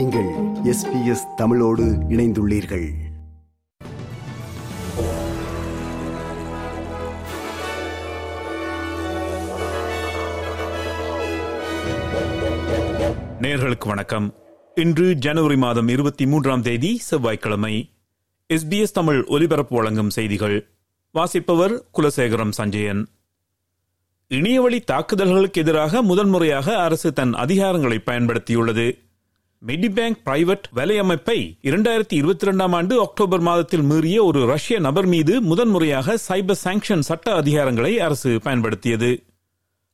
நீங்கள் எஸ்பிஎஸ் தமிழோடு இணைந்துள்ளீர்கள். நேர்களுக்கு வணக்கம். இன்று ஜனவரி மாதம் இருபத்தி மூன்றாம் தேதி செவ்வாய்க்கிழமை எஸ்பிஎஸ் தமிழ் ஒலிபரப்பு வழங்கும் செய்திகள். வாசிப்பவர் குலசேகரம் சஞ்சயன். இணையவழி தாக்குதல்களுக்கு எதிராக முதன்முறையாக அரசு தன் அதிகாரங்களை பயன்படுத்தியுள்ளது. மெடிபேங்க் பிரைவேட் வலையமைப்பை இரண்டாயிரத்தி இருபத்தி இரண்டாம் ஆண்டு அக்டோபர் மாதத்தில் மீறிய ஒரு ரஷ்ய நபர் மீது முதன்முறையாக சைபர் சாங்ஷன் சட்ட அதிகாரங்களை அரசு பயன்படுத்தியது.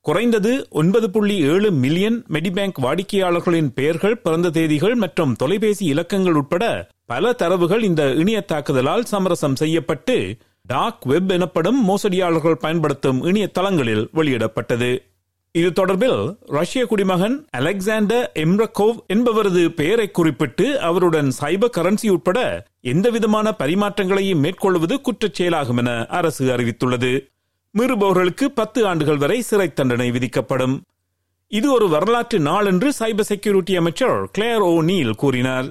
குறைந்தது ஒன்பது புள்ளி ஏழு மில்லியன் மெடிபேங்க் வாடிக்கையாளர்களின் பெயர்கள் பிறந்த தேதிகள் மற்றும் தொலைபேசி இலக்கங்கள் உட்பட பல தரவுகள் இந்த இணைய தாக்குதலால் சமரசம் செய்யப்பட்டு டாக் வெப் எனப்படும் மோசடியாளர்கள் பயன்படுத்தும் இணைய தளங்களில் வெளியிடப்பட்டது. இது தொடர்பில் ரஷ்ய குடிமகன் அலெக்சாண்டர் எம்ரகோவ் என்பவரது பெயரை குறிப்பிட்டு அவருடன் சைபர் கரன்சி உட்பட எந்தவிதமான பரிமாற்றங்களையும் மேற்கொள்வது குற்றச் செயலாகும் என அரசு அறிவித்துள்ளது. மீறுபவர்களுக்கு பத்து ஆண்டுகள் வரை சிறை தண்டனை விதிக்கப்படும். இது ஒரு வரலாற்று நாள் என்று சைபர் செக்யூரிட்டி அமைச்சர் கிளேர் ஓ நீல் கூறினார்.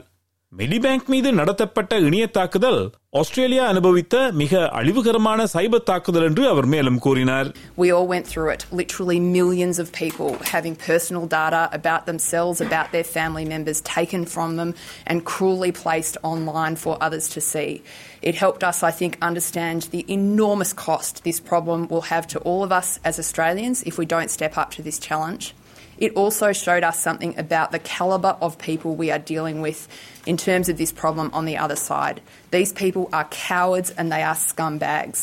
மெடிபேங்க் மீது நடத்தப்பட்ட இணைய தாக்குதல் ஆஸ்திரேலியா அனுபவித்த மிக அழிவுகரமான சைபர் தாக்குதல் என்று அவர் மேலும் கூறினார் We all went through it. Literally millions of people having personal data about themselves, about their family members taken from them and cruelly placed online for others to see. It helped us, I think, understand the enormous cost this problem will have to all of us as Australians if we don't step up to this challenge. It also showed us something about the calibre of people we are dealing with in terms of this problem on the other side. These people are cowards and they are scumbags.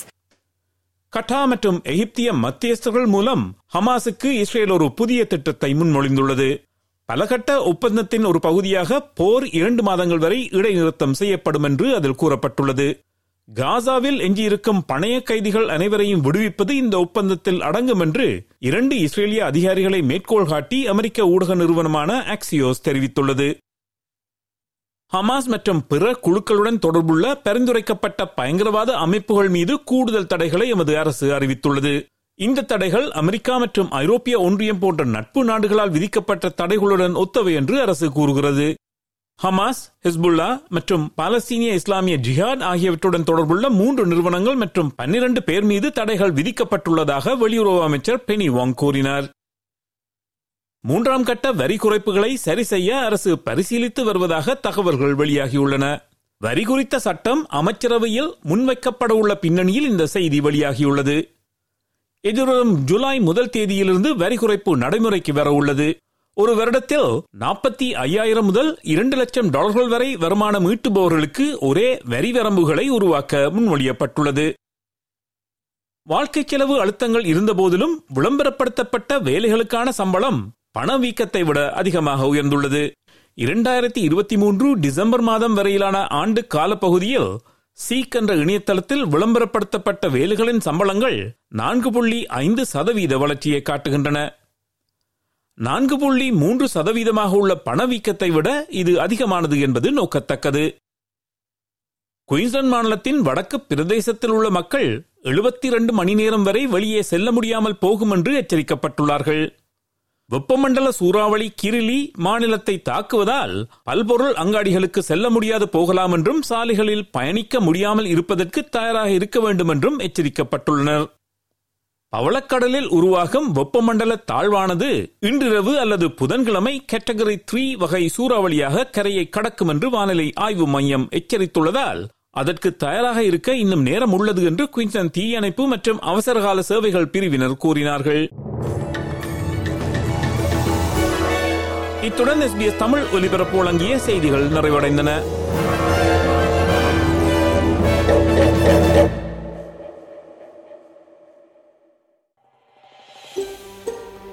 கட்டா மற்றும் எகிப்திய மத்தியஸ்தர்கள் மூலம் ஹமாஸுக்கு Israel ஒரு புதிய திட்டத்தை முன்மொழிந்துள்ளது பலகட்ட ஒப்பந்தத்தின் ஒரு பகுதியாக போர் இரண்டு மாதங்கள் வரை இடைநிறுத்தம் செய்யப்படும் என்று அதில் கூறப்பட்டுள்ளது காசாவில் எஞ்சியிருக்கும் பணைய கைதிகள் அனைவரையும் விடுவிப்பது இந்த ஒப்பந்தத்தில் அடங்கும் என்று இரண்டு இஸ்ரேலிய அதிகாரிகளை மேற்கோள் காட்டி அமெரிக்க ஊடக நிறுவனமான ஆக்சியோஸ் தெரிவித்துள்ளது. ஹமாஸ் மற்றும் பிற குழுக்களுடன் தொடர்புள்ள பரிந்துரைக்கப்பட்ட பயங்கரவாத அமைப்புகள் மீது கூடுதல் தடைகளை எமது அரசு அறிவித்துள்ளது. இந்த தடைகள் அமெரிக்கா மற்றும் ஐரோப்பிய ஒன்றியம் போன்ற நட்பு நாடுகளால் விதிக்கப்பட்ட தடைகளுடன் ஒத்தவை என்று அரசு கூறுகிறது. ஹமாஸ் ஹிஸ்புல்லா மற்றும் பாலஸ்தீனிய இஸ்லாமிய ஜிஹாத் ஆகியவற்றுடன் தொடர்புள்ள மூன்று நிறுவனங்கள் மற்றும் பன்னிரண்டு பேர் மீது தடைகள் விதிக்கப்பட்டுள்ளதாக வெளியுறவு அமைச்சர் பெனி வாங் கூறினார். மூன்றாம் கட்ட வரி குறைப்புகளை சரி செய்ய அரசு பரிசீலித்து வருவதாக தகவல்கள் வெளியாகியுள்ளன. வரி குறித்த சட்டம் அமைச்சரவையில் முன்வைக்கப்பட உள்ள பின்னணியில் இந்த செய்தி வெளியாகியுள்ளது. எதிர்வரும் ஜூலை முதல் தேதியிலிருந்து வரி குறைப்பு நடைமுறைக்கு வர உள்ளது. ஒரு வருடத்தில் நாற்பத்தி ஐயாயிரம் முதல் இரண்டு லட்சம் டாலர்கள் வரை வருமானம் ஈட்டுபவர்களுக்கு ஒரே வரி வரம்புகளை உருவாக்க முன்மொழியப்பட்டுள்ளது. வாழ்க்கை செலவு அழுத்தங்கள் இருந்தபோதிலும் விளம்பரப்படுத்தப்பட்ட வேலைகளுக்கான சம்பளம் பணவீக்கத்தை விட அதிகமாக உயர்ந்துள்ளது. இரண்டாயிரத்தி இருபத்தி மூன்று டிசம்பர் மாதம் வரையிலான ஆண்டு காலப்பகுதியில் சீக் என்ற இணையதளத்தில் விளம்பரப்படுத்தப்பட்ட வேலைகளின் சம்பளங்கள் நான்கு புள்ளி ஐந்து சதவீத வளர்ச்சியை காட்டுகின்றன. நான்கு புள்ளி மூன்று சதவீதமாக உள்ள பணவீக்கத்தை விட இது அதிகமானது என்பது நோக்கத்தக்கது. குயின்ஸ்லாந்து மாநிலத்தின் வடக்கு பிரதேசத்தில் உள்ள மக்கள் எழுபத்தி இரண்டு மணி நேரம் வரை வெளியே செல்ல முடியாமல் போகும் என்று எச்சரிக்கப்பட்டுள்ளார்கள். வெப்பமண்டல சூறாவளி கிரிலி மாநிலத்தை தாக்குவதால் பல்பொருள் அங்காடிகளுக்கு செல்ல முடியாது போகலாம் என்றும் சாலைகளில் பயணிக்க முடியாமல் இருப்பதற்கு தயாராக இருக்க வேண்டும் என்றும் எச்சரிக்கப்பட்டுள்ளனர். பவளக்கடலில் உருவாகும் வெப்பமண்டல தாழ்வானது இன்றிரவு அல்லது புதன்கிழமை கேட்டகரி த்ரீ வகை சூறாவளியாக கரையை கடக்கும் என்று வானிலை ஆய்வு மையம் எச்சரித்துள்ளதால் அதற்கு தயாராக இருக்க இன்னும் நேரம் உள்ளது என்று குயின்சன் தீயணைப்பு மற்றும் அவசரகால சேவைகள் பிரிவினர் கூறினார்கள். இத்துடன் எஸ்பிஎஸ் தமிழ் ஒலிபரப்பு வழங்கிய செய்திகள் நிறைவடைந்தன.